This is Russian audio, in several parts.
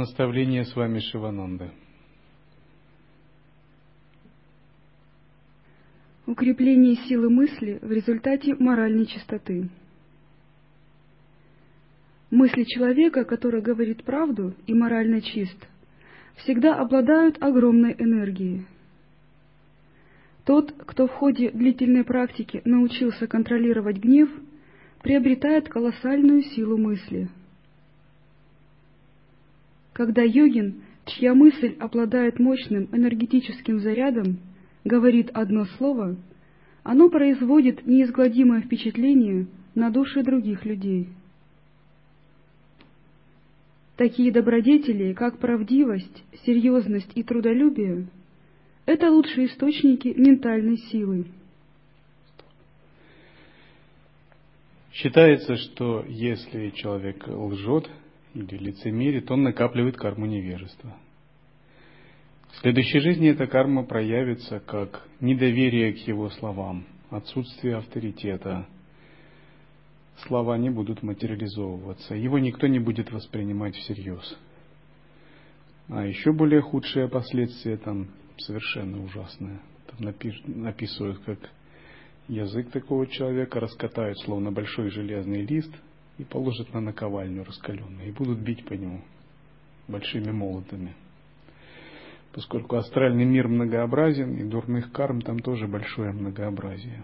Наставление с вами Шивананда. Укрепление силы мысли в результате моральной чистоты. Мысли человека, который говорит правду и морально чист, всегда обладают огромной энергией. Тот, кто в ходе длительной практики научился контролировать гнев, приобретает колоссальную силу мысли – когда йогин, чья мысль обладает мощным энергетическим зарядом, говорит одно слово, оно производит неизгладимое впечатление на души других людей. Такие добродетели, как правдивость, серьезность и трудолюбие, это лучшие источники ментальной силы. Считается, что если человек лжет, или лицемерит, он накапливает карму невежества. В следующей жизни эта карма проявится как недоверие к его словам, отсутствие авторитета. Слова не будут материализовываться, его никто не будет воспринимать всерьез. А еще более худшие последствия там совершенно ужасные. Там напиш, написывают, как язык такого человека раскатают, словно большой железный лист – и положат на наковальню раскаленную, и будут бить по нему большими молотами. Поскольку астральный мир многообразен, и дурных карм там тоже большое многообразие.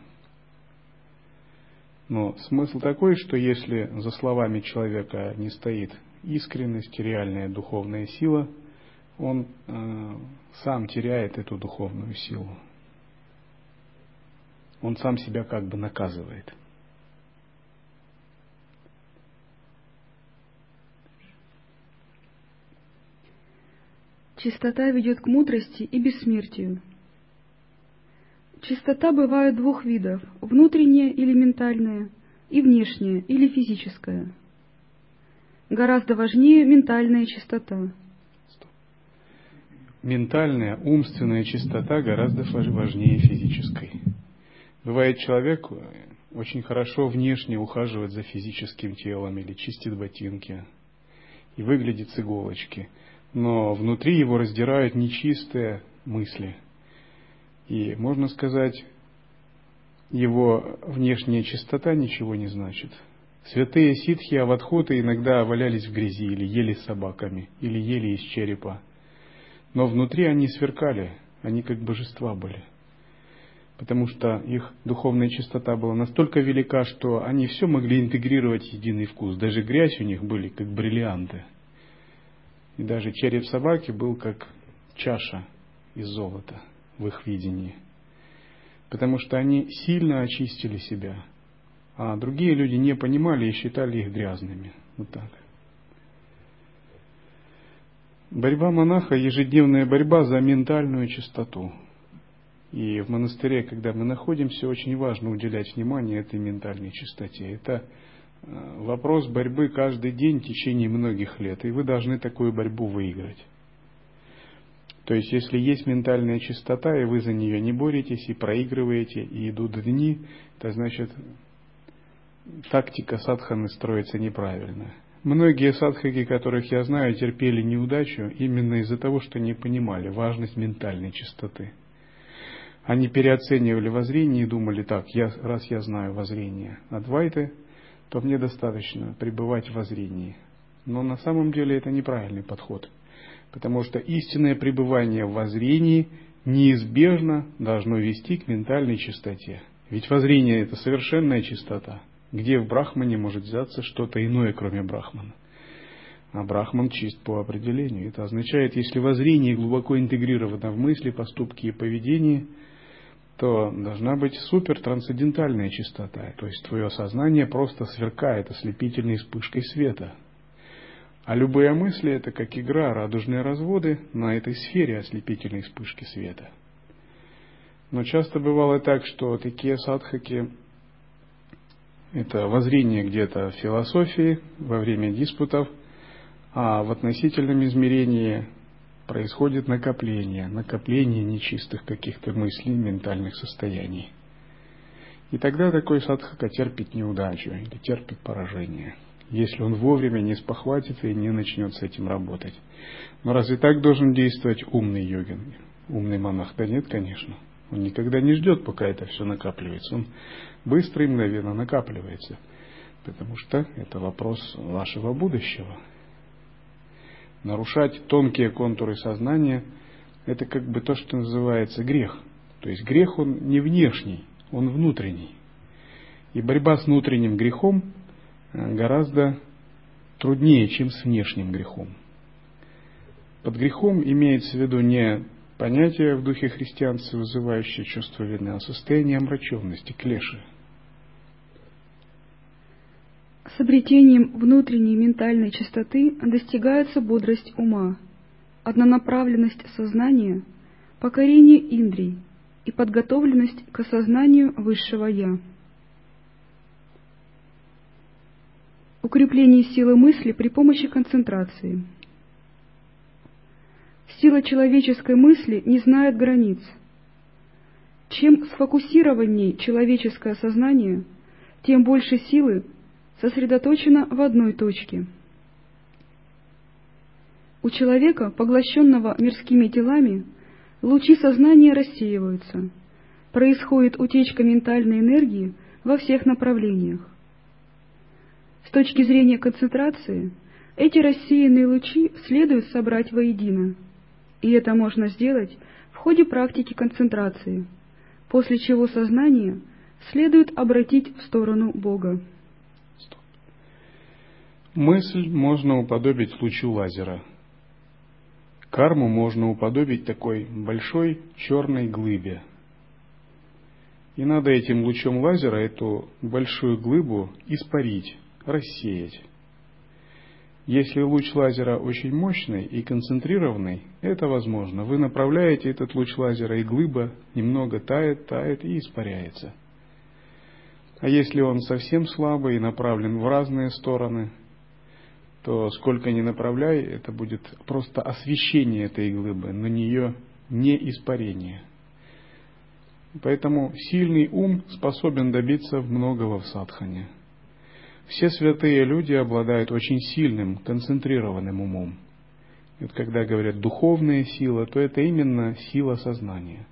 Но смысл такой, что если за словами человека не стоит искренность, реальная духовная сила, он э, сам теряет эту духовную силу. Он сам себя как бы наказывает – Чистота ведет к мудрости и бессмертию. Чистота бывает двух видов – внутренняя или ментальная, и внешняя или физическая. Гораздо важнее ментальная чистота. Ментальная, умственная чистота гораздо важнее физической. Бывает человек очень хорошо внешне ухаживает за физическим телом или чистит ботинки и выглядит с иголочки – но внутри его раздирают нечистые мысли. И, можно сказать, его внешняя чистота ничего не значит. Святые ситхи Авадхоты иногда валялись в грязи или ели собаками, или ели из черепа. Но внутри они сверкали, они как божества были. Потому что их духовная чистота была настолько велика, что они все могли интегрировать в единый вкус. Даже грязь у них были как бриллианты – и даже череп собаки был как чаша из золота в их видении. Потому что они сильно очистили себя, а другие люди не понимали и считали их грязными. Вот так. Борьба монаха – ежедневная борьба за ментальную чистоту. И в монастыре, когда мы находимся, очень важно уделять внимание этой ментальной чистоте. Это вопрос борьбы каждый день в течение многих лет, и вы должны такую борьбу выиграть. То есть, если есть ментальная чистота, и вы за нее не боретесь, и проигрываете, и идут дни, то значит тактика садханы строится неправильно. Многие садхаки, которых я знаю, терпели неудачу именно из-за того, что не понимали важность ментальной чистоты. Они переоценивали воззрение и думали так, я, раз я знаю воззрение Адвайты, то мне достаточно пребывать в воззрении. Но на самом деле это неправильный подход, потому что истинное пребывание в воззрении неизбежно должно вести к ментальной чистоте. Ведь воззрение – это совершенная чистота. Где в Брахмане может взяться что-то иное, кроме Брахмана? А Брахман чист по определению. Это означает, если воззрение глубоко интегрировано в мысли, поступки и поведение – то должна быть супер трансцендентальная чистота. То есть твое сознание просто сверкает ослепительной вспышкой света. А любые мысли это как игра, радужные разводы на этой сфере ослепительной вспышки света. Но часто бывало так, что такие садхаки это воззрение где-то в философии во время диспутов, а в относительном измерении происходит накопление, накопление нечистых каких-то мыслей, ментальных состояний. И тогда такой садхака терпит неудачу или терпит поражение. если он вовремя не спохватится и не начнет с этим работать. Но разве так должен действовать умный йогин, умный монах? Да нет, конечно. Он никогда не ждет, пока это все накапливается. Он быстро и мгновенно накапливается. Потому что это вопрос вашего будущего. Нарушать тонкие контуры сознания – это как бы то, что называется грех. То есть грех он не внешний, он внутренний. И борьба с внутренним грехом э, гораздо труднее, чем с внешним грехом. Под грехом имеется в виду не понятие в духе христианства, вызывающее чувство вины, а состояние омраченности, клеши. С обретением внутренней ментальной чистоты достигается бодрость ума, однонаправленность сознания, покорение индрий и подготовленность к осознанию высшего «Я». Укрепление силы мысли при помощи концентрации – Сила человеческой мысли не знает границ. Чем сфокусированнее человеческое сознание, тем больше силы сосредоточено в одной точке. У человека, поглощенного мирскими делами, лучи сознания рассеиваются, происходит утечка ментальной энергии во всех направлениях. С точки зрения концентрации, эти рассеянные лучи следует собрать воедино – и это можно сделать в ходе практики концентрации, после чего сознание следует обратить в сторону Бога. Мысль можно уподобить лучу лазера. Карму можно уподобить такой большой черной глыбе. И надо этим лучом лазера эту большую глыбу испарить, рассеять. Если луч лазера очень мощный и концентрированный, это возможно. Вы направляете этот луч лазера, и глыба немного тает, тает и испаряется. А если он совсем слабый и направлен в разные стороны, то сколько ни направляй, это будет просто освещение этой глыбы, но нее не испарение. Поэтому сильный ум способен добиться многого в садхане. Все святые люди обладают очень сильным, концентрированным умом. Вот когда говорят духовная сила, то это именно сила сознания.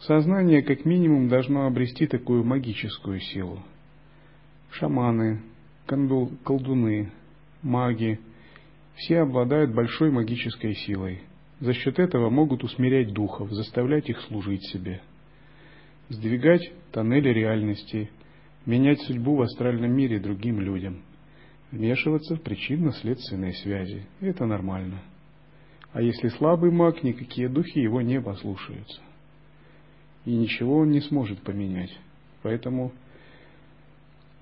Сознание как минимум должно обрести такую магическую силу. Шаманы, колдуны, маги – все обладают большой магической силой. За счет этого могут усмирять духов, заставлять их служить себе, сдвигать тоннели реальности – менять судьбу в астральном мире другим людям, вмешиваться в причинно-следственные связи. Это нормально. А если слабый маг, никакие духи его не послушаются. И ничего он не сможет поменять. Поэтому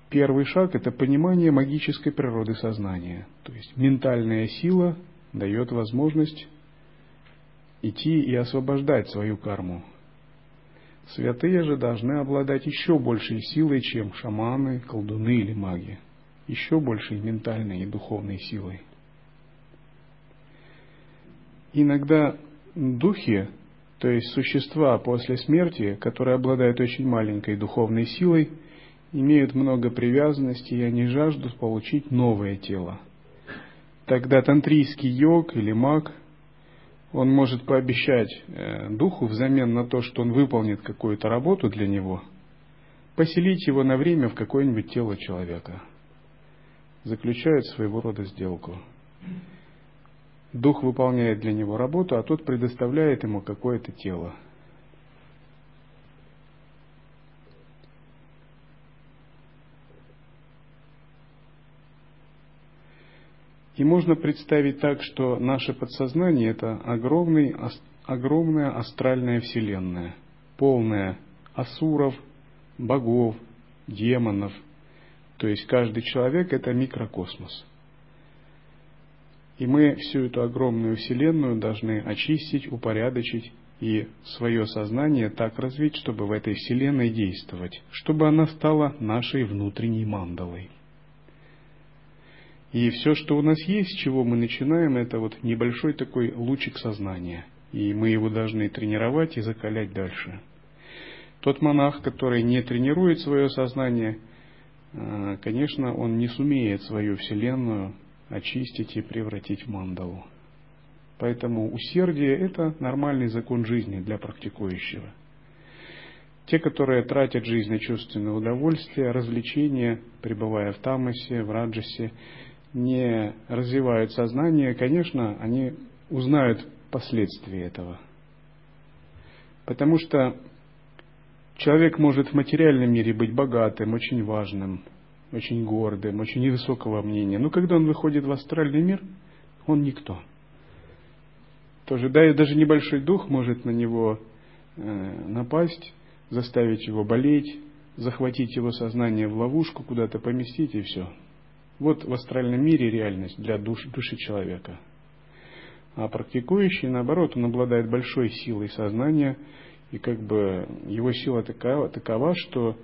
первый шаг – это понимание магической природы сознания. То есть ментальная сила дает возможность идти и освобождать свою карму, Святые же должны обладать еще большей силой, чем шаманы, колдуны или маги. Еще большей ментальной и духовной силой. Иногда духи, то есть существа после смерти, которые обладают очень маленькой духовной силой, имеют много привязанностей, и они жаждут получить новое тело. Тогда тантрийский йог или маг он может пообещать э, духу взамен на то, что он выполнит какую-то работу для него, поселить его на время в какое-нибудь тело человека. Заключает своего рода сделку. Дух выполняет для него работу, а тот предоставляет ему какое-то тело – И можно представить так, что наше подсознание – это огромный, огромная астральная вселенная, полная асуров, богов, демонов. То есть каждый человек – это микрокосмос. И мы всю эту огромную вселенную должны очистить, упорядочить и свое сознание так развить, чтобы в этой вселенной действовать, чтобы она стала нашей внутренней мандалой. И все, что у нас есть, с чего мы начинаем, это вот небольшой такой лучик сознания. И мы его должны тренировать и закалять дальше. Тот монах, который не тренирует свое сознание, э, конечно, он не сумеет свою Вселенную очистить и превратить в мандалу. Поэтому усердие – это нормальный закон жизни для практикующего. Те, которые тратят жизнь на чувственное удовольствие, развлечения, пребывая в тамасе, в раджасе, не развивают сознание, конечно, они узнают последствия этого. Потому что человек может в материальном мире быть богатым, очень важным, очень гордым, очень невысокого мнения. Но когда он выходит в астральный мир, он никто. Тоже, да, и даже небольшой дух может на него э, напасть, заставить его болеть, захватить его сознание в ловушку, куда-то поместить и все. Вот в астральном мире реальность для душ, души человека. А практикующий, наоборот, он обладает большой силой сознания, и как бы его сила такова, такова что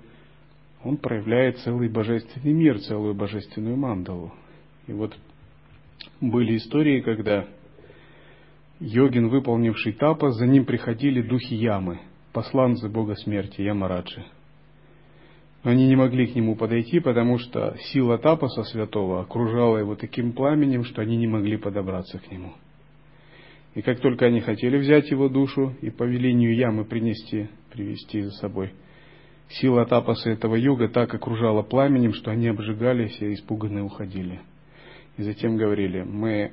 он проявляет целый божественный мир, целую божественную мандалу. И вот были истории, когда йогин, выполнивший тапа, за ним приходили духи ямы, посланцы бога смерти, Ямараджи. Они не могли к нему подойти, потому что сила тапаса святого окружала его таким пламенем, что они не могли подобраться к нему. И как только они хотели взять его душу и по велению ямы принести, привести за собой – Сила тапаса этого йога так окружала пламенем, что они обжигались и испуганные уходили. И затем говорили, мы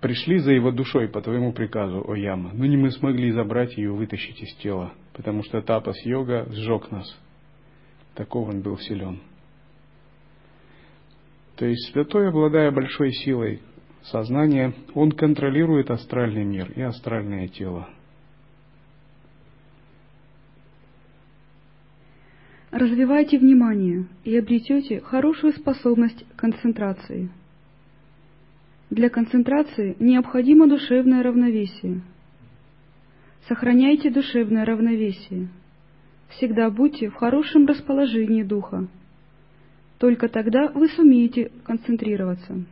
пришли за его душой по твоему приказу, о Яма, но не мы смогли забрать ее вытащить из тела, потому что тапас йога сжег нас. Таков он был силен. То есть святой, обладая большой силой сознания, он контролирует астральный мир и астральное тело. Развивайте внимание и обретете хорошую способность концентрации. Для концентрации необходимо душевное равновесие. Сохраняйте душевное равновесие. Всегда будьте в хорошем расположении духа. Только тогда вы сумеете концентрироваться.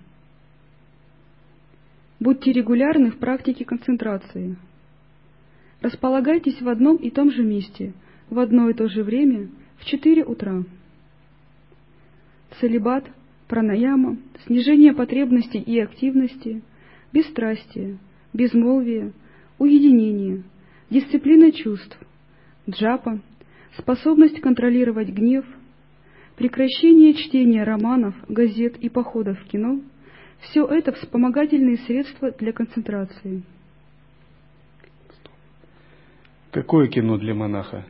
Будьте регулярны в практике концентрации. Располагайтесь в одном и том же месте, в одно и то же время – в 4 утра. Целебат, пранаяма, снижение потребностей и активности, бесстрастие, безмолвие, уединение, дисциплина чувств, джапа, способность контролировать гнев, прекращение чтения романов, газет и походов в кино – все это вспомогательные средства для концентрации. Какое кино для монаха?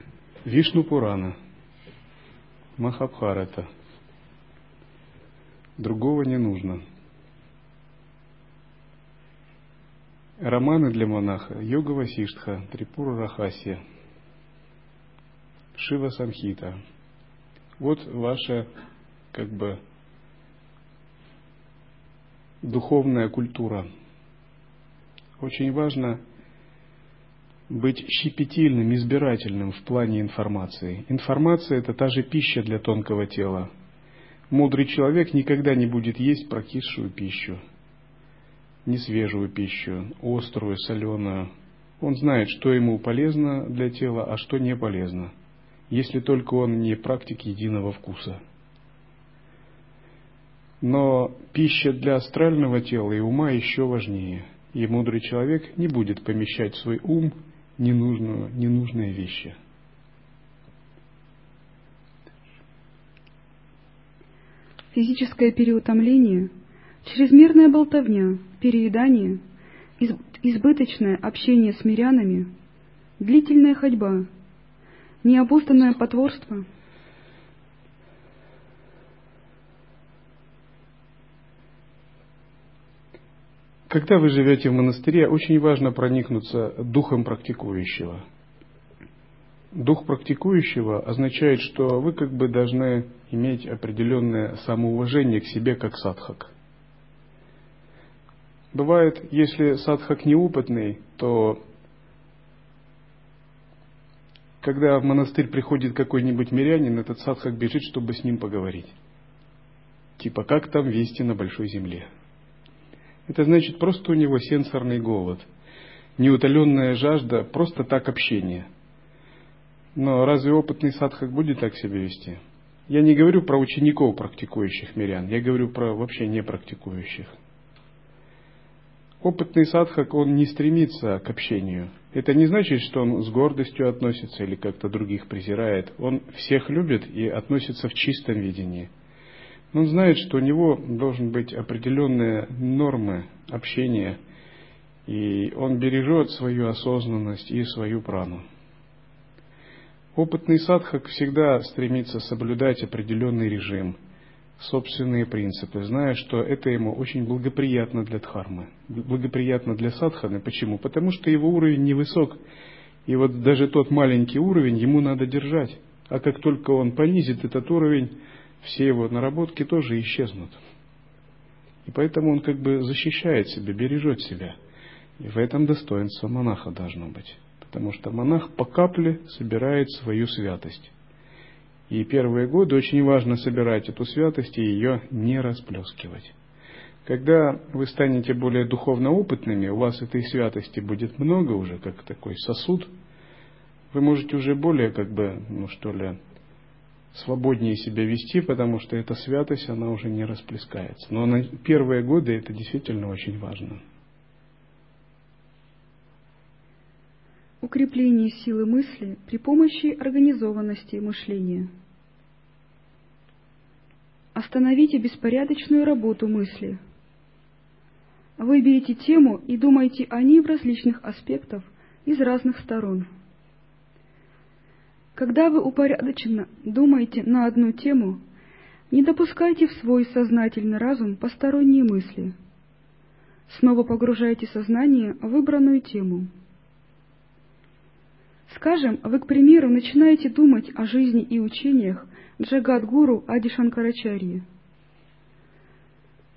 Вишну Пурана – Махабхарата. Другого не нужно. Романы для монаха Йога Васиштха, Трипура Рахасия, Шива Самхита. Вот ваша, как бы, духовная культура. Очень важно быть щепетильным, избирательным в плане информации. Информация – это та же пища для тонкого тела. Мудрый человек никогда не будет есть прокисшую пищу, несвежую пищу, острую, соленую. Он знает, что ему полезно для тела, а что не полезно, если только он не практик единого вкуса. Но пища для астрального тела и ума еще важнее. И мудрый человек не будет помещать свой ум ненужную, ненужные вещи. Физическое переутомление, чрезмерная болтовня, переедание, избыточное общение с мирянами, длительная ходьба, необузданное потворство – Когда вы живете в монастыре, очень важно проникнуться духом практикующего. Дух практикующего означает, что вы как бы должны иметь определенное самоуважение к себе как садхак. Бывает, если садхак неопытный, то когда в монастырь приходит какой-нибудь мирянин, этот садхак бежит, чтобы с ним поговорить. Типа, как там вести на большой земле. Это значит просто у него сенсорный голод, неутоленная жажда, просто так общение. Но разве опытный садхак будет так себя вести? Я не говорю про учеников практикующих мирян, я говорю про вообще не практикующих. Опытный садхак, он не стремится к общению. Это не значит, что он с гордостью относится или как-то других презирает. Он всех любит и относится в чистом видении. Он знает, что у него должен быть определенные нормы общения, и он бережет свою осознанность и свою прану. Опытный садхак всегда стремится соблюдать определенный режим, собственные принципы, зная, что это ему очень благоприятно для дхармы, благоприятно для садханы. Почему? Потому что его уровень невысок, и вот даже тот маленький уровень ему надо держать. А как только он понизит этот уровень, все его наработки тоже исчезнут. И поэтому он как бы защищает себя, бережет себя. И в этом достоинство монаха должно быть потому что монах по капле собирает свою святость. И первые годы очень важно собирать эту святость и ее не расплескивать. Когда вы станете более духовно опытными, у вас этой святости будет много уже, как такой сосуд, вы можете уже более, как бы, ну что ли, свободнее себя вести, потому что эта святость, она уже не расплескается. Но на первые годы это действительно очень важно. Укрепление силы мысли при помощи организованности мышления. Остановите беспорядочную работу мысли. Выберите тему и думайте о ней в различных аспектах из разных сторон. Когда вы упорядоченно думаете на одну тему, не допускайте в свой сознательный разум посторонние мысли. Снова погружайте сознание в выбранную тему – Скажем, вы, к примеру, начинаете думать о жизни и учениях Джагадгуру Ади Шанкарачарьи.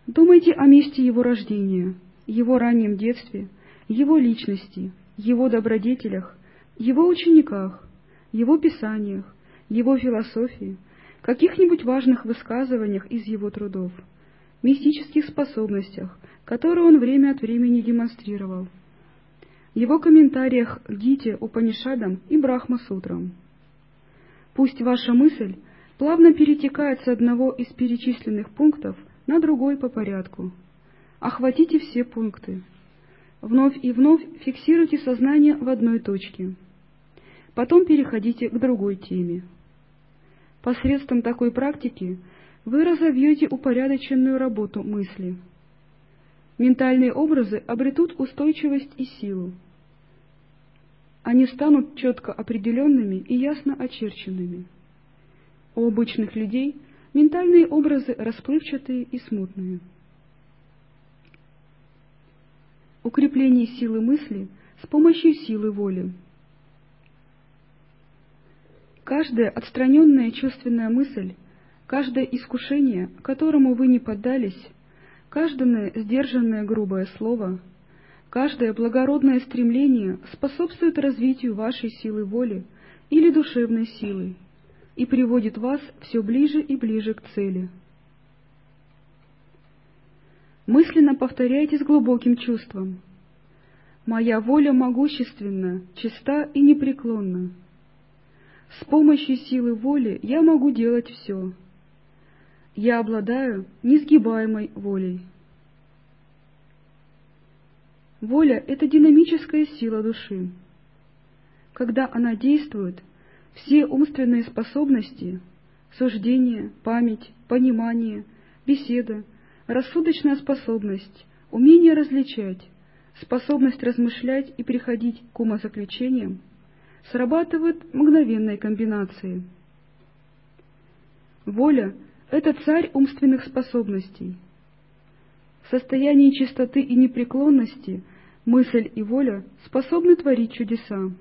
Думайте о месте его рождения, его раннем детстве, его личности, его добродетелях, его учениках, его писаниях, его философии, каких-нибудь важных высказываниях из его трудов, мистических способностях, которые он время от времени демонстрировал – его комментариях Гите, Упанишадам и Брахма-сутрам. Пусть ваша мысль плавно перетекает с одного из перечисленных пунктов на другой по порядку. Охватите все пункты. Вновь и вновь фиксируйте сознание в одной точке. Потом переходите к другой теме. Посредством такой практики вы разовьете упорядоченную работу мысли – ментальные образы обретут устойчивость и силу. Они станут четко определенными и ясно очерченными. У обычных людей ментальные образы расплывчатые и смутные. Укрепление силы мысли с помощью силы воли. Каждая отстраненная чувственная мысль, каждое искушение, которому вы не поддались, Каждое сдержанное грубое слово, каждое благородное стремление способствует развитию вашей силы воли или душевной силы и приводит вас все ближе и ближе к цели. Мысленно повторяйте с глубоким чувством. «Моя воля могущественна, чиста и непреклонна. С помощью силы воли я могу делать все» я обладаю несгибаемой волей. Воля — это динамическая сила души. Когда она действует, все умственные способности — суждение, память, понимание, беседа, рассудочная способность, умение различать, способность размышлять и приходить к умозаключениям — срабатывают мгновенной комбинации. Воля — это царь умственных способностей. В состоянии чистоты и непреклонности мысль и воля способны творить чудеса.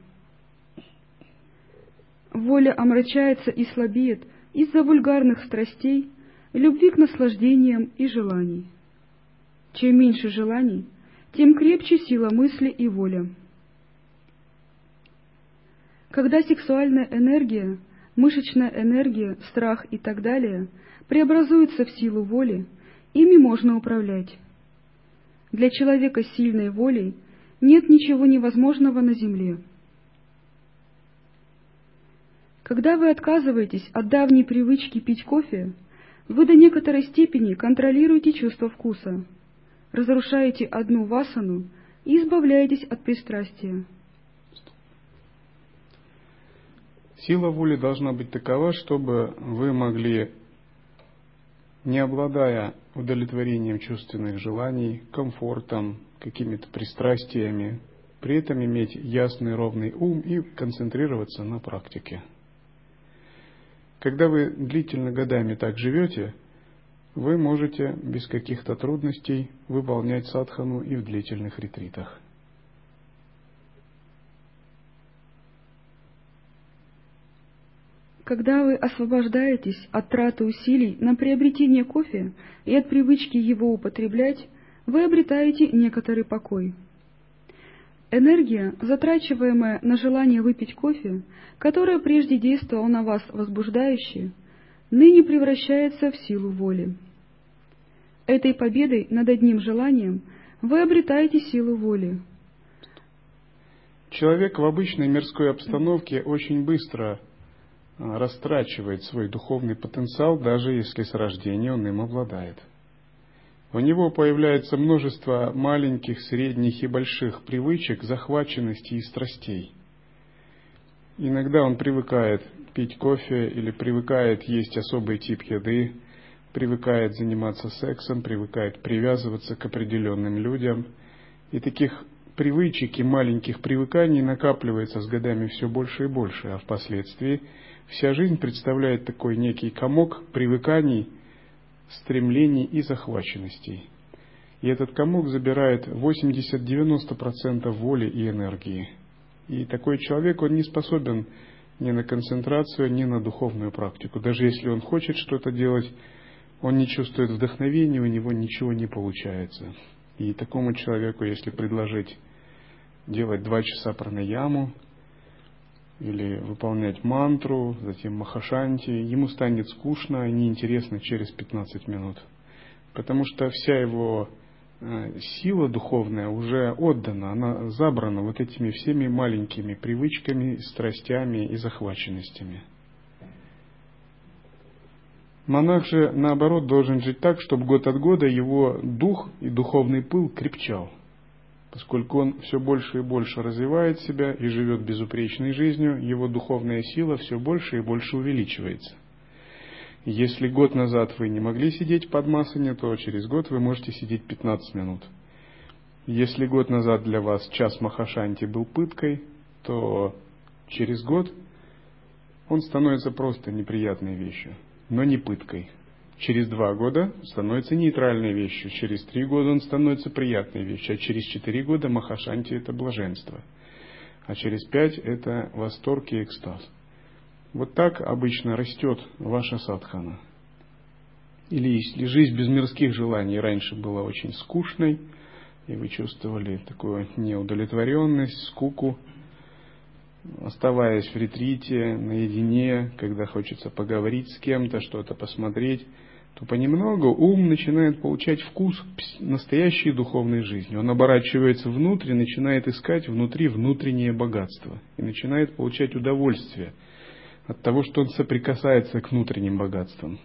Воля омрачается и слабеет из-за вульгарных страстей, любви к наслаждениям и желаний. Чем меньше желаний, тем крепче сила мысли и воля. Когда сексуальная энергия, мышечная энергия, страх и так далее – преобразуются в силу воли, ими можно управлять. Для человека с сильной волей нет ничего невозможного на земле. Когда вы отказываетесь от давней привычки пить кофе, вы до некоторой степени контролируете чувство вкуса, разрушаете одну васану и избавляетесь от пристрастия. Сила воли должна быть такова, чтобы вы могли, не обладая удовлетворением чувственных желаний, комфортом, какими-то пристрастиями, при этом иметь ясный ровный ум и концентрироваться на практике. Когда вы длительно годами так живете, вы можете без каких-то трудностей выполнять садхану и в длительных ретритах. Когда вы освобождаетесь от траты усилий на приобретение кофе и от привычки его употреблять, вы обретаете некоторый покой. Энергия, затрачиваемая на желание выпить кофе, которая прежде действовала на вас возбуждающе, ныне превращается в силу воли. Этой победой над одним желанием вы обретаете силу воли. Человек в обычной мирской обстановке очень быстро растрачивает свой духовный потенциал, даже если с рождения он им обладает. У него появляется множество маленьких, средних и больших привычек, захваченности и страстей. Иногда он привыкает пить кофе или привыкает есть особый тип еды, привыкает заниматься сексом, привыкает привязываться к определенным людям. И таких привычек и маленьких привыканий накапливается с годами все больше и больше, а впоследствии Вся жизнь представляет такой некий комок привыканий, стремлений и захваченностей. И этот комок забирает 80-90% воли и энергии. И такой человек, он не способен ни на концентрацию, ни на духовную практику. Даже если он хочет что-то делать, он не чувствует вдохновения, у него ничего не получается. И такому человеку, если предложить делать два часа пранаяму, или выполнять мантру, затем махашанти, ему станет скучно и неинтересно через 15 минут. Потому что вся его э, сила духовная уже отдана, она забрана вот этими всеми маленькими привычками, страстями и захваченностями. Монах же, наоборот, должен жить так, чтобы год от года его дух и духовный пыл крепчал – Поскольку он все больше и больше развивает себя и живет безупречной жизнью, его духовная сила все больше и больше увеличивается. Если год назад вы не могли сидеть под масане, то через год вы можете сидеть 15 минут. Если год назад для вас час Махашанти был пыткой, то через год он становится просто неприятной вещью, но не пыткой – через два года становится нейтральной вещью, через три года он становится приятной вещью, а через четыре года Махашанти – это блаженство, а через пять – это восторг и экстаз. Вот так обычно растет ваша садхана. Или если жизнь без мирских желаний раньше была очень скучной, и вы чувствовали такую неудовлетворенность, скуку, оставаясь в ретрите, наедине, когда хочется поговорить с кем-то, что-то посмотреть, то понемногу ум начинает получать вкус настоящей духовной жизни. Он оборачивается внутрь и начинает искать внутри внутреннее богатство. И начинает получать удовольствие от того, что он соприкасается к внутренним богатствам.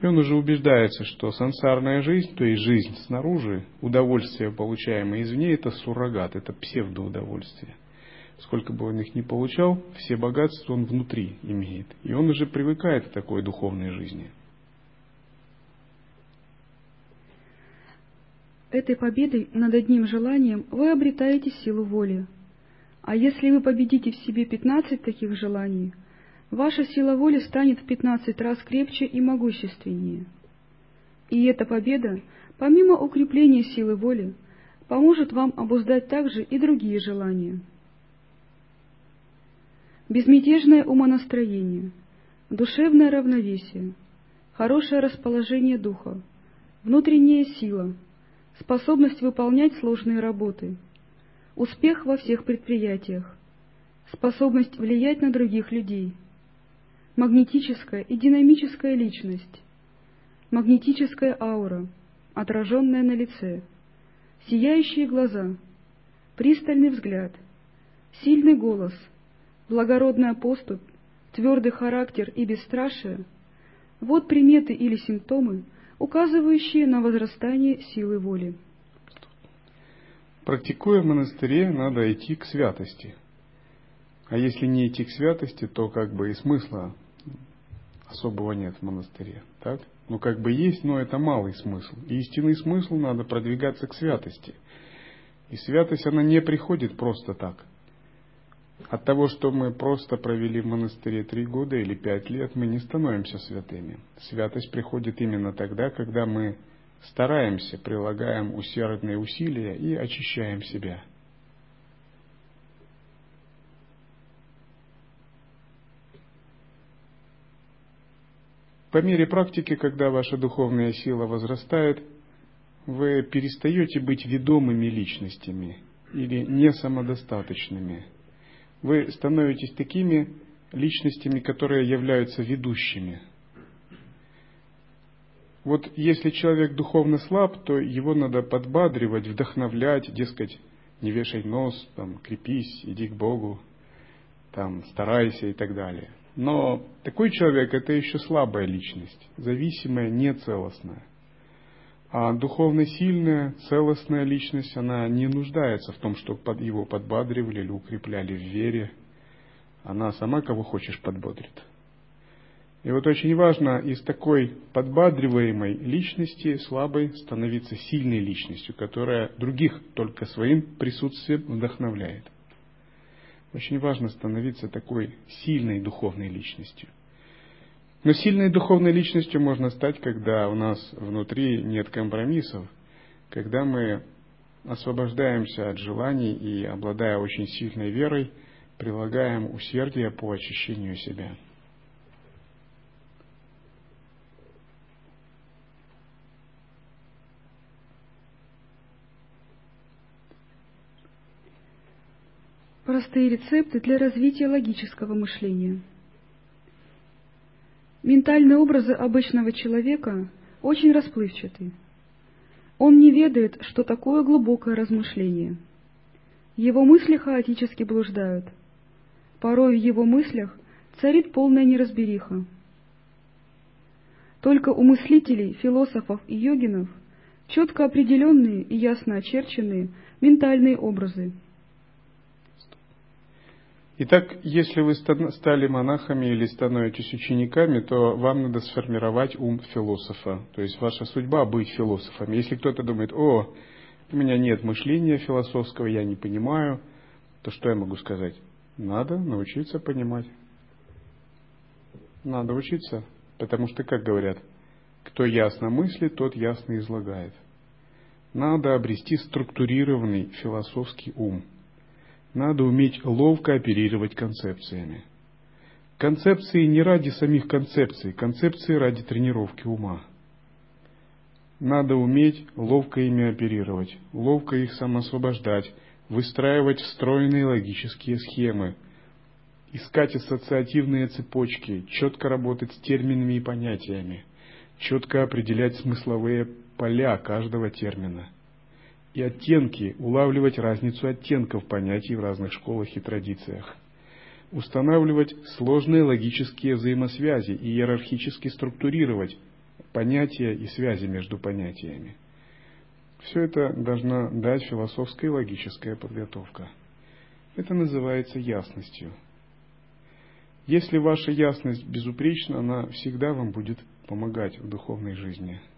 И он уже убеждается, что сансарная жизнь, то есть жизнь снаружи, удовольствие, получаемое извне, это суррогат, это псевдоудовольствие. Сколько бы он их ни получал, все богатства он внутри имеет. И он уже привыкает к такой духовной жизни. Этой победой над одним желанием вы обретаете силу воли. А если вы победите в себе пятнадцать таких желаний, ваша сила воли станет в пятнадцать раз крепче и могущественнее. И эта победа, помимо укрепления силы воли, поможет вам обуздать также и другие желания. Безмятежное умонастроение, душевное равновесие, хорошее расположение духа, внутренняя сила — способность выполнять сложные работы, успех во всех предприятиях, способность влиять на других людей, магнетическая и динамическая личность, магнетическая аура, отраженная на лице, сияющие глаза, пристальный взгляд, сильный голос, благородная поступь, твердый характер и бесстрашие – вот приметы или симптомы, указывающие на возрастание силы воли. Практикуя в монастыре, надо идти к святости. А если не идти к святости, то как бы и смысла особого нет в монастыре. Так? Ну, как бы есть, но это малый смысл. И истинный смысл надо продвигаться к святости. И святость, она не приходит просто так. От того, что мы просто провели в монастыре три года или пять лет, мы не становимся святыми. Святость приходит именно тогда, когда мы стараемся, прилагаем усердные усилия и очищаем себя. По мере практики, когда ваша духовная сила возрастает, вы перестаете быть ведомыми личностями или не самодостаточными. Вы становитесь такими личностями, которые являются ведущими – вот если человек духовно слаб, то его надо подбадривать, вдохновлять, дескать, не вешай нос, там, крепись, иди к Богу, там, старайся и так далее. Но такой человек – это еще слабая личность, зависимая, нецелостная. А духовно сильная, целостная личность, она не нуждается в том, чтобы его подбадривали или укрепляли в вере. Она сама кого хочешь подбодрит. И вот очень важно из такой подбадриваемой личности, слабой, становиться сильной личностью, которая других только своим присутствием вдохновляет. Очень важно становиться такой сильной духовной личностью. Но сильной духовной личностью можно стать, когда у нас внутри нет компромиссов, когда мы освобождаемся от желаний и, обладая очень сильной верой, прилагаем усердие по очищению себя. Простые рецепты для развития логического мышления. Ментальные образы обычного человека очень расплывчаты. Он не ведает, что такое глубокое размышление. Его мысли хаотически блуждают. Порой в его мыслях царит полная неразбериха. Только у мыслителей, философов и йогинов четко определенные и ясно очерченные ментальные образы – Итак, если вы стали монахами или становитесь учениками, то вам надо сформировать ум философа. То есть ваша судьба быть философом. Если кто-то думает, о, у меня нет мышления философского, я не понимаю, то что я могу сказать? Надо научиться понимать. Надо учиться, потому что, как говорят, кто ясно мыслит, тот ясно излагает. Надо обрести структурированный философский ум – надо уметь ловко оперировать концепциями. Концепции не ради самих концепций, концепции ради тренировки ума. Надо уметь ловко ими оперировать, ловко их самосвобождать, выстраивать встроенные логические схемы, искать ассоциативные цепочки, четко работать с терминами и понятиями, четко определять смысловые поля каждого термина – и оттенки, улавливать разницу оттенков понятий в разных школах и традициях, устанавливать сложные логические взаимосвязи и иерархически структурировать понятия и связи между понятиями. Все это должна дать философская и логическая подготовка. Это называется ясностью. Если ваша ясность безупречна, она всегда вам будет помогать в духовной жизни –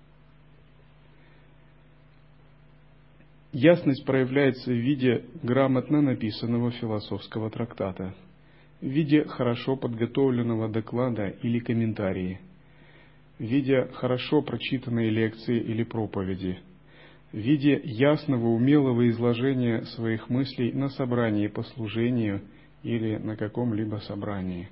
Ясность проявляется в виде грамотно написанного философского трактата, в виде хорошо подготовленного доклада или комментарии, в виде хорошо прочитанной лекции или проповеди, в виде ясного умелого изложения своих мыслей на собрании по служению или на каком-либо собрании.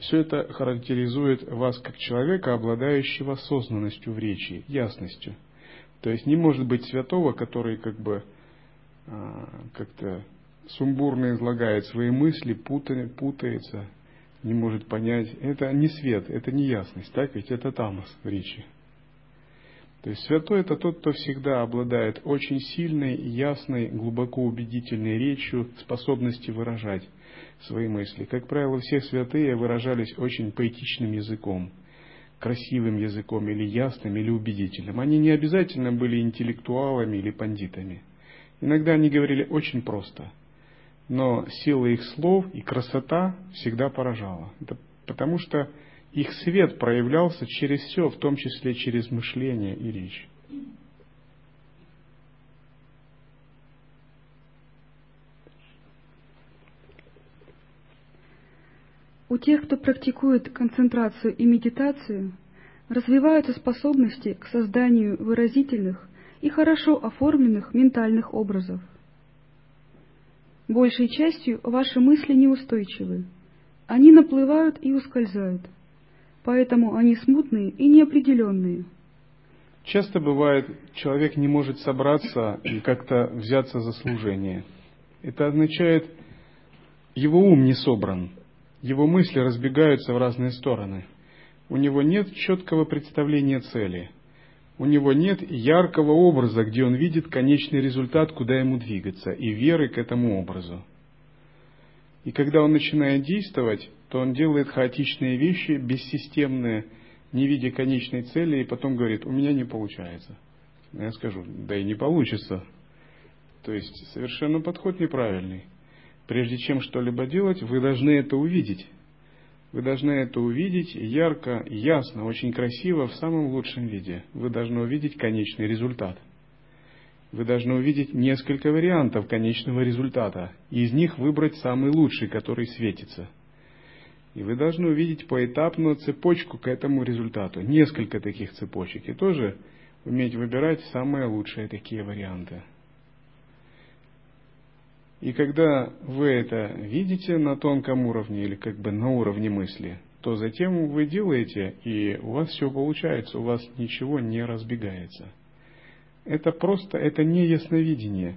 Все это характеризует вас как человека, обладающего осознанностью в речи, ясностью – то есть не может быть святого, который как бы а, как-то сумбурно излагает свои мысли, путает, путается, не может понять. Это не свет, это не ясность, так ведь это тамос в речи. То есть святой это тот, кто всегда обладает очень сильной, ясной, глубоко убедительной речью, способностью выражать, свои мысли. Как правило, все святые выражались очень поэтичным языком, красивым языком, или ясным, или убедительным. Они не обязательно были интеллектуалами или пандитами. Иногда они говорили очень просто, но сила их слов и красота всегда поражала. Это потому что их свет проявлялся через все, в том числе через мышление и речь. У тех, кто практикует концентрацию и медитацию, развиваются способности к созданию выразительных и хорошо оформленных ментальных образов. Большей частью ваши мысли неустойчивы. Они наплывают и ускользают. Поэтому они смутные и неопределенные. Часто бывает, человек не может собраться и как-то взяться за служение. Это означает, его ум не собран, его мысли разбегаются в разные стороны. У него нет четкого представления цели. У него нет яркого образа, где он видит конечный результат, куда ему двигаться, и веры к этому образу. И когда он начинает действовать, то он делает хаотичные вещи, бессистемные, не видя конечной цели, и потом говорит, у меня не получается. Я скажу, да и не получится. То есть совершенно подход неправильный. Прежде чем что-либо делать, вы должны это увидеть. Вы должны это увидеть ярко, ясно, очень красиво, в самом лучшем виде. Вы должны увидеть конечный результат. Вы должны увидеть несколько вариантов конечного результата, и из них выбрать самый лучший, который светится. И вы должны увидеть поэтапную цепочку к этому результату, несколько таких цепочек, и тоже уметь выбирать самые лучшие такие варианты. И когда вы это видите на тонком уровне или как бы на уровне мысли, то затем вы делаете, и у вас все получается, у вас ничего не разбегается. Это просто, это не ясновидение,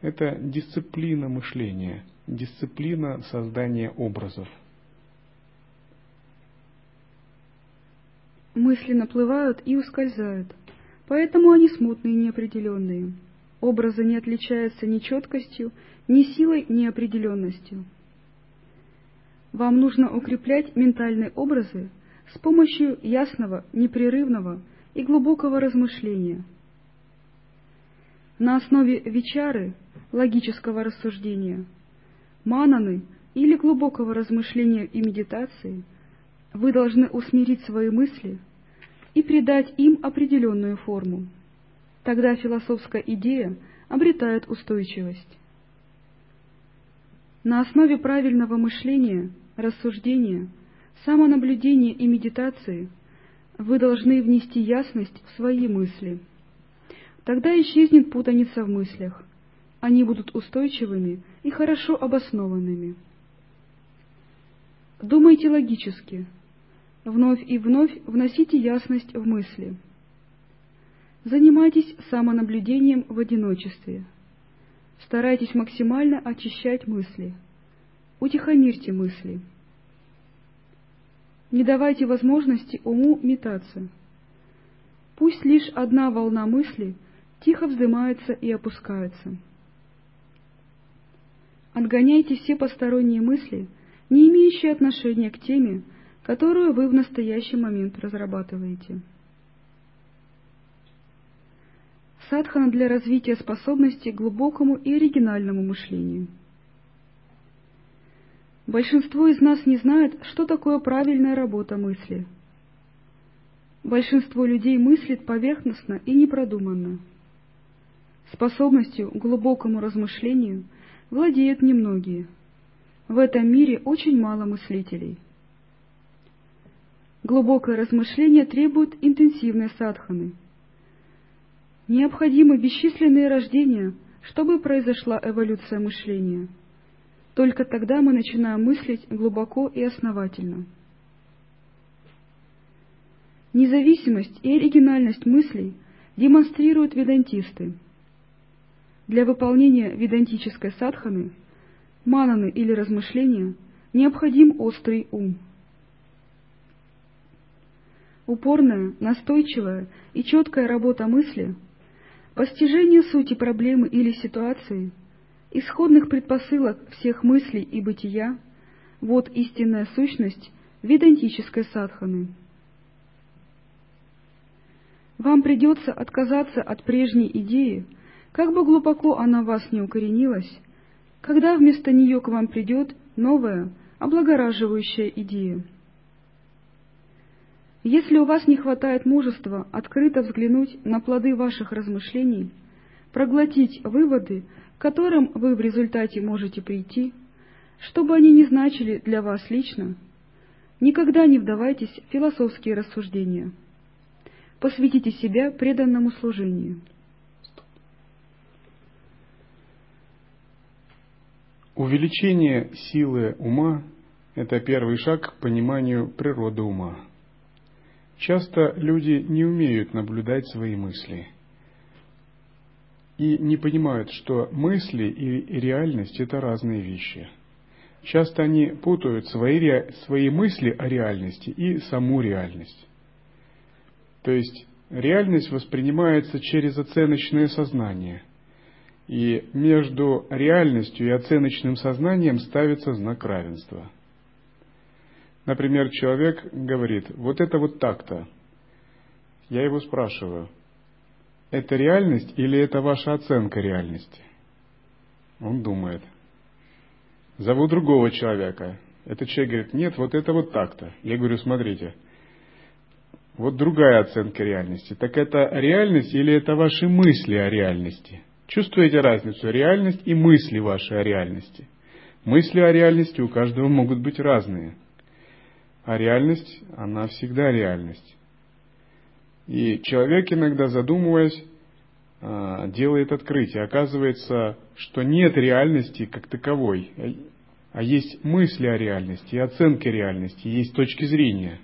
это дисциплина мышления, дисциплина создания образов. Мысли наплывают и ускользают, поэтому они смутные и неопределенные. Образы не отличаются ни четкостью, ни силой, ни определенностью. Вам нужно укреплять ментальные образы с помощью ясного, непрерывного и глубокого размышления. На основе вечары, логического рассуждения, мананы или глубокого размышления и медитации вы должны усмирить свои мысли и придать им определенную форму. Тогда философская идея обретает устойчивость. На основе правильного мышления, рассуждения, самонаблюдения и медитации вы должны внести ясность в свои мысли. Тогда исчезнет путаница в мыслях. Они будут устойчивыми и хорошо обоснованными. Думайте логически. Вновь и вновь вносите ясность в мысли – Занимайтесь самонаблюдением в одиночестве. Старайтесь максимально очищать мысли. Утихомирьте мысли. Не давайте возможности уму метаться. Пусть лишь одна волна мысли тихо вздымается и опускается. Отгоняйте все посторонние мысли, не имеющие отношения к теме, которую вы в настоящий момент разрабатываете. Садхана для развития способности к глубокому и оригинальному мышлению. Большинство из нас не знает, что такое правильная работа мысли. Большинство людей мыслит поверхностно и непродуманно. Способностью к глубокому размышлению владеют немногие. В этом мире очень мало мыслителей. Глубокое размышление требует интенсивной садханы – Необходимы бесчисленные рождения, чтобы произошла эволюция мышления. Только тогда мы начинаем мыслить глубоко и основательно. Независимость и оригинальность мыслей демонстрируют ведантисты. Для выполнения ведантической садханы, мананы или размышления необходим острый ум. Упорная, настойчивая и четкая работа мысли – Постижение сути проблемы или ситуации, исходных предпосылок всех мыслей и бытия Вот истинная сущность ведантической садханы. Вам придется отказаться от прежней идеи, как бы глубоко она вас не укоренилась, когда вместо нее к вам придет новая, облагораживающая идея. Если у вас не хватает мужества открыто взглянуть на плоды ваших размышлений, проглотить выводы, к которым вы в результате можете прийти, чтобы они не значили для вас лично, никогда не вдавайтесь в философские рассуждения. Посвятите себя преданному служению. Увеличение силы ума – это первый шаг к пониманию природы ума. Часто люди не умеют наблюдать свои мысли и не понимают, что мысли и реальность – это разные вещи. Часто они путают свои, свои мысли о реальности и саму реальность. То есть реальность воспринимается через оценочное сознание – и между реальностью и оценочным сознанием ставится знак равенства. Например, человек говорит, вот это вот так-то. Я его спрашиваю, это реальность или это ваша оценка реальности? Он думает. Зову другого человека. Этот человек говорит, нет, вот это вот так-то. Я говорю, смотрите, вот другая оценка реальности. Так это реальность или это ваши мысли о реальности? Чувствуете разницу? Реальность и мысли ваши о реальности. Мысли о реальности у каждого могут быть разные. А реальность, она всегда реальность. И человек иногда, задумываясь, а, делает открытие. Оказывается, что нет реальности как таковой, а есть мысли о реальности, оценки реальности, есть точки зрения.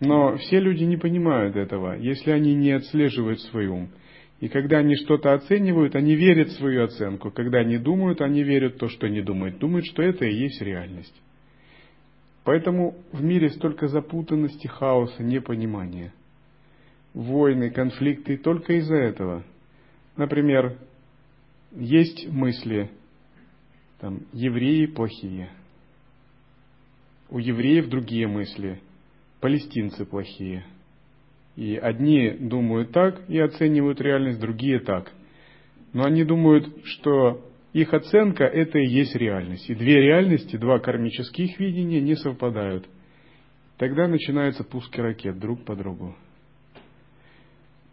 Но все люди не понимают этого, если они не отслеживают свой ум – и когда они что-то оценивают, они верят в свою оценку. Когда они думают, они верят в то, что они думают. Думают, что это и есть реальность. Поэтому в мире столько запутанности, хаоса, непонимания. Войны, конфликты только из-за этого. Например, есть мысли, там, евреи плохие. У евреев другие мысли, палестинцы плохие – и одни думают так и оценивают реальность, другие так. Но они думают, что их оценка – это и есть реальность. И две реальности, два кармических видения не совпадают. Тогда начинаются пуски ракет друг по другу.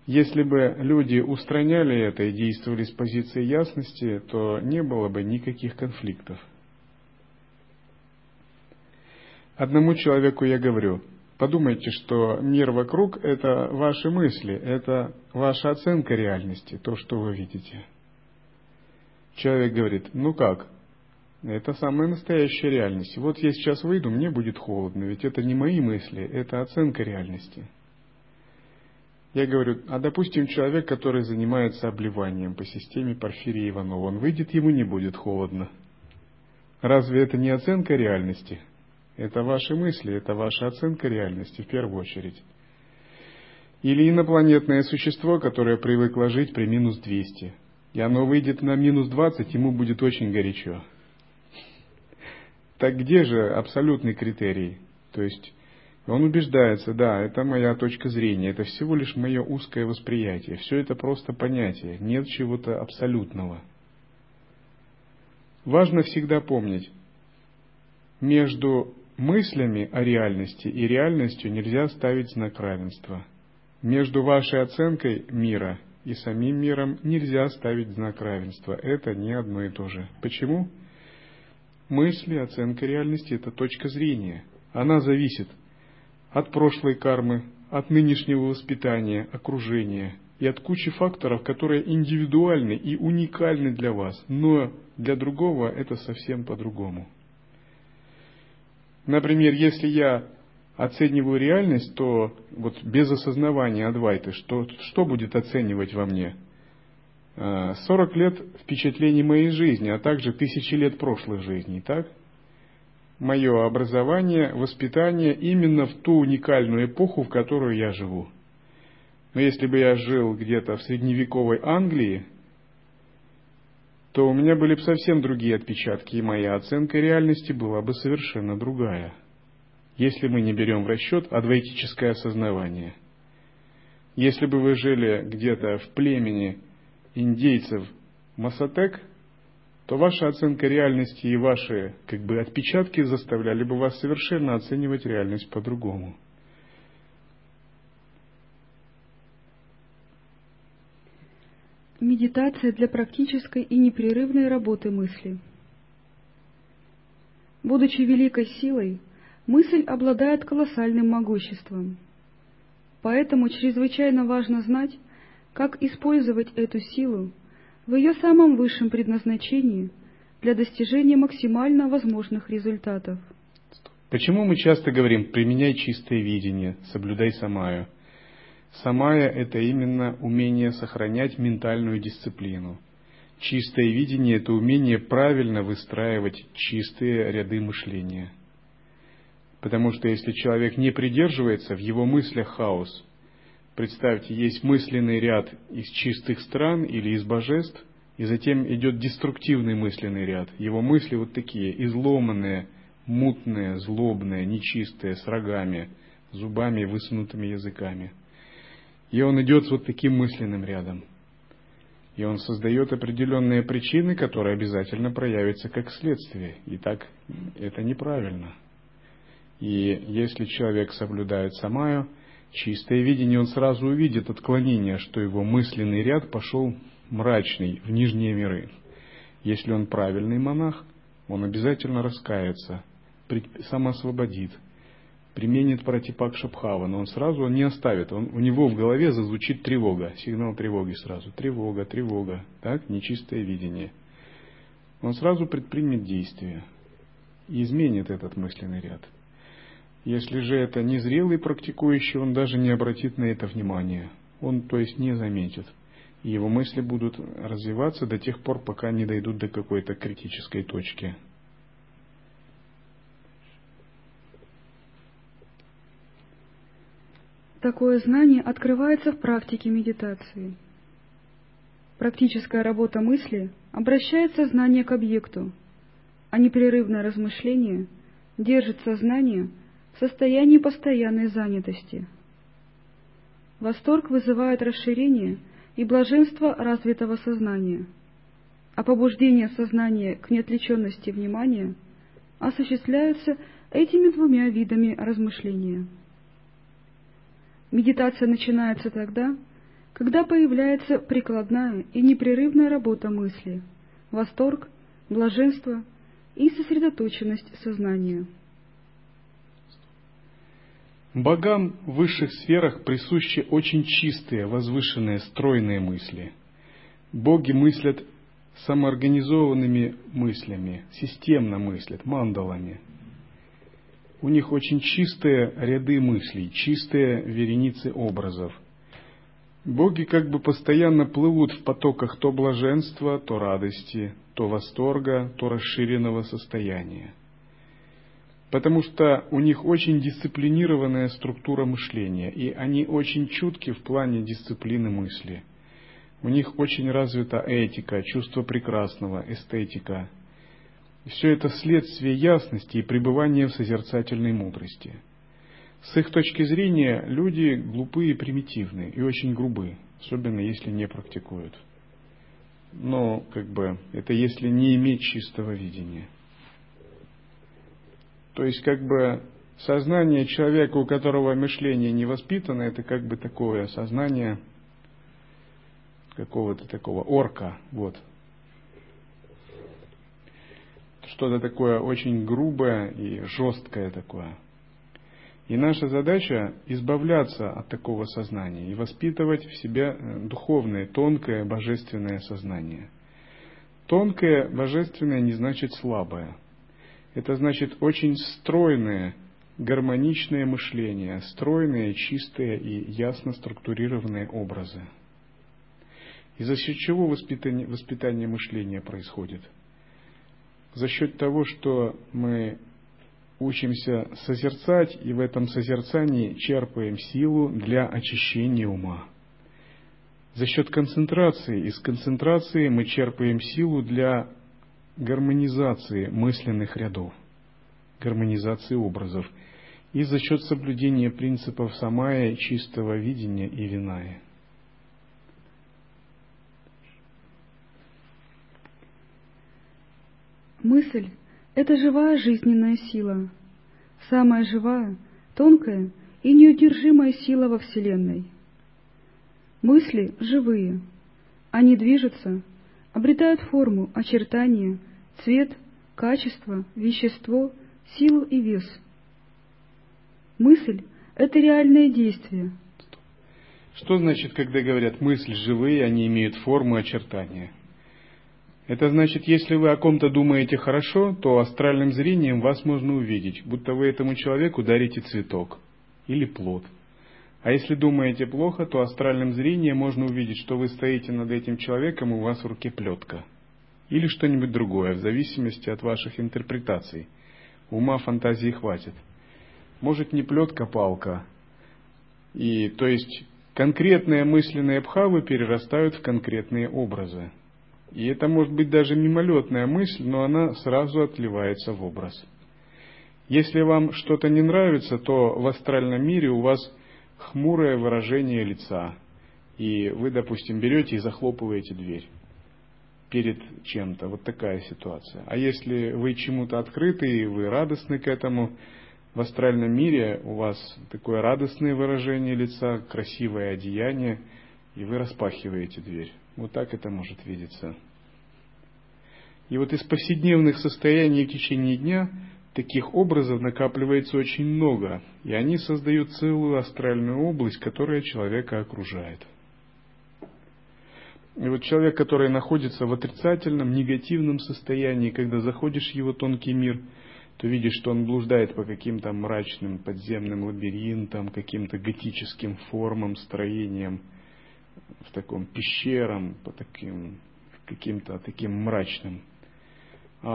Если бы люди устраняли это и действовали с позиции ясности, то не было бы никаких конфликтов. Одному человеку я говорю – Подумайте, что мир вокруг – это ваши мысли, это ваша оценка реальности, то, что вы видите. Человек говорит, ну как? Это самая настоящая реальность. Вот я сейчас выйду, мне будет холодно, ведь это не мои мысли, это оценка реальности. Я говорю, а допустим, человек, который занимается обливанием по системе Порфирия Иванова, он выйдет, ему не будет холодно. Разве это не оценка реальности? – это ваши мысли, это ваша оценка реальности в первую очередь. Или инопланетное существо, которое привыкло жить при минус 200. И оно выйдет на минус 20, ему будет очень горячо. Так где же абсолютный критерий? То есть он убеждается, да, это моя точка зрения, это всего лишь мое узкое восприятие, все это просто понятие, нет чего-то абсолютного. Важно всегда помнить, между мыслями о реальности и реальностью нельзя ставить знак равенства. Между вашей оценкой мира и самим миром нельзя ставить знак равенства. Это не одно и то же. Почему? Мысли, оценка реальности – это точка зрения. Она зависит от прошлой кармы, от нынешнего воспитания, окружения и от кучи факторов, которые индивидуальны и уникальны для вас, но для другого это совсем по-другому. Например, если я оцениваю реальность, то вот без осознавания Адвайты, что, что будет оценивать во мне? 40 а, лет впечатлений моей жизни, а также тысячи лет прошлых жизней, так? Мое образование, воспитание именно в ту уникальную эпоху, в которую я живу. Но если бы я жил где-то в средневековой Англии, то у меня были бы совсем другие отпечатки, и моя оценка реальности была бы совершенно другая, если мы не берем в расчет адвайтическое осознавание. Если бы вы жили где-то в племени индейцев Масатек, то ваша оценка реальности и ваши как бы отпечатки заставляли бы вас совершенно оценивать реальность по-другому. Медитация для практической и непрерывной работы мысли. Будучи великой силой, мысль обладает колоссальным могуществом. Поэтому чрезвычайно важно знать, как использовать эту силу в ее самом высшем предназначении для достижения максимально возможных результатов. Почему мы часто говорим «применяй чистое видение, соблюдай самаю»? Самая – это именно умение сохранять ментальную дисциплину. Чистое видение – это умение правильно выстраивать чистые ряды мышления. Потому что если человек не придерживается, в его мыслях хаос. Представьте, есть мысленный ряд из чистых стран или из божеств, и затем идет деструктивный мысленный ряд. Его мысли вот такие, изломанные, мутные, злобные, нечистые, с рогами, зубами и высунутыми языками – и он идет с вот таким мысленным рядом. И он создает определенные причины, которые обязательно проявятся как следствие. И так это неправильно. И если человек соблюдает самаю, чистое видение, он сразу увидит отклонение, что его мысленный ряд пошел мрачный, в нижние миры. Если он правильный монах, он обязательно раскается, самоосвободит, применит протипак Шабхава, но он сразу он не оставит. Он, у него в голове зазвучит тревога, сигнал тревоги сразу. Тревога, тревога, так, нечистое видение. Он сразу предпримет действие и изменит этот мысленный ряд. Если же это незрелый практикующий, он даже не обратит на это внимания. Он, то есть, не заметит. И его мысли будут развиваться до тех пор, пока не дойдут до какой-то критической точки. Такое знание открывается в практике медитации. Практическая работа мысли обращает сознание к объекту, а непрерывное размышление держит сознание в состоянии постоянной занятости. Восторг вызывает расширение и блаженство развитого сознания, а побуждение сознания к неотвлеченности внимания осуществляются этими двумя видами размышления. Медитация начинается тогда, когда появляется прикладная и непрерывная работа мысли, восторг, блаженство и сосредоточенность сознания. Богам в высших сферах присущи очень чистые, возвышенные, стройные мысли. Боги мыслят самоорганизованными мыслями, системно мыслят, мандалами – у них очень чистые ряды мыслей, чистые вереницы образов. Боги как бы постоянно плывут в потоках то блаженства, то радости, то восторга, то расширенного состояния. Потому что у них очень дисциплинированная структура мышления, и они очень чутки в плане дисциплины мысли. У них очень развита этика, чувство прекрасного, эстетика – все это следствие ясности и пребывания в созерцательной мудрости. С их точки зрения люди глупые и примитивные, и очень грубые, особенно если не практикуют. Но, как бы, это если не иметь чистого видения. То есть, как бы, сознание человека, у которого мышление не воспитано, это как бы такое сознание какого-то такого орка, вот, что-то такое очень грубое и жесткое такое. И наша задача избавляться от такого сознания и воспитывать в себе э, духовное, тонкое, божественное сознание. Тонкое, божественное не значит слабое. Это значит очень стройное, гармоничное мышление, стройные, чистые и ясно структурированные образы. И за счет чего воспитание, воспитание мышления происходит – за счет того, что мы учимся созерцать, и в этом созерцании черпаем силу для очищения ума. за счет концентрации. Из концентрации мы черпаем силу для гармонизации мысленных рядов, гармонизации образов и за счет соблюдения принципов самая, чистого видения и виная. Мысль – это живая жизненная сила, самая живая, тонкая и неудержимая сила во Вселенной. Мысли живые, они движутся, обретают форму, очертания, цвет, качество, вещество, силу и вес. Мысль — это реальное действие. Что значит, когда говорят «мысли живые, они имеют форму очертания»? Это значит, если вы о ком-то думаете хорошо, то астральным зрением вас можно увидеть, будто вы этому человеку дарите цветок или плод – а если думаете плохо, то астральным зрением можно увидеть, что вы стоите над этим человеком, и у вас в руке плетка. Или что-нибудь другое, в зависимости от ваших интерпретаций. Ума фантазии хватит. Может не плетка, палка. И, то есть, конкретные мысленные бхавы перерастают в конкретные образы. И это может быть даже мимолетная мысль, но она сразу отливается в образ. Если вам что-то не нравится, то в астральном мире у вас хмурое выражение лица, и вы, допустим, берете и захлопываете дверь перед чем-то. Вот такая ситуация. А если вы чему-то открыты и вы радостны к этому, в астральном мире у вас такое радостное выражение лица, красивое одеяние, и вы распахиваете дверь. Вот так это может видеться. И вот из повседневных состояний в течение дня таких образов накапливается очень много, и они создают целую астральную область, которая человека окружает. И вот человек, который находится в отрицательном, негативном состоянии, когда заходишь в его тонкий мир, то видишь, что он блуждает по каким-то мрачным подземным лабиринтам, каким-то готическим формам, строениям, в таком пещерам, по таким, каким-то таким мрачным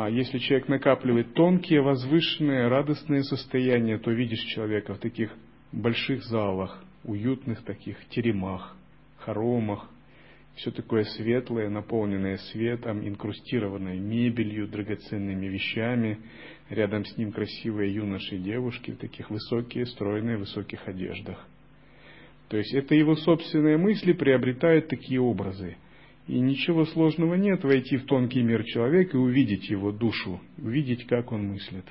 если человек накапливает тонкие, возвышенные, радостные состояния, то видишь человека в таких больших залах, уютных таких теремах, хоромах, все такое светлое, наполненное светом, инкрустированное мебелью, драгоценными вещами, рядом с ним красивые юноши и девушки в таких высокие, стройные, высоких одеждах. То есть это его собственные мысли приобретают такие образы – и ничего сложного нет войти в тонкий мир человека и увидеть его душу, увидеть, как он мыслит.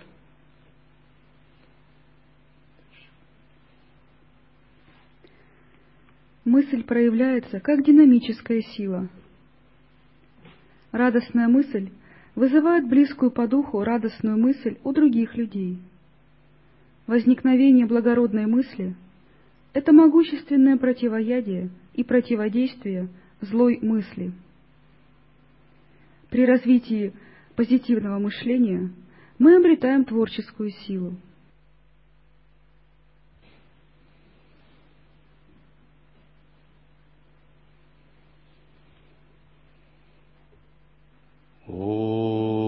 Мысль проявляется как динамическая сила. Радостная мысль вызывает близкую по духу радостную мысль у других людей. Возникновение благородной мысли – это могущественное противоядие и противодействие – злой мысли. При развитии позитивного мышления мы обретаем творческую силу. Oh.